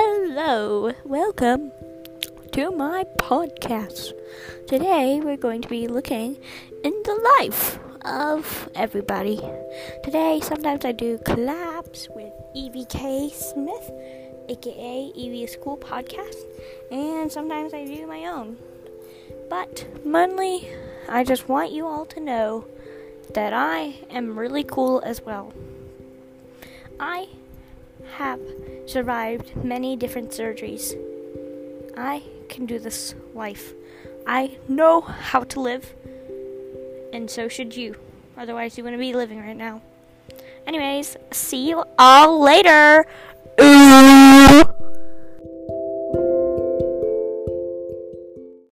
Hello, welcome to my podcast. Today we're going to be looking in the life of everybody. Today, sometimes I do collabs with EVK Smith, aka EV School Podcast, and sometimes I do my own. But mainly, I just want you all to know that I am really cool as well. I have survived many different surgeries. I can do this life. I know how to live, and so should you. Otherwise, you wouldn't be living right now. Anyways, see you all later.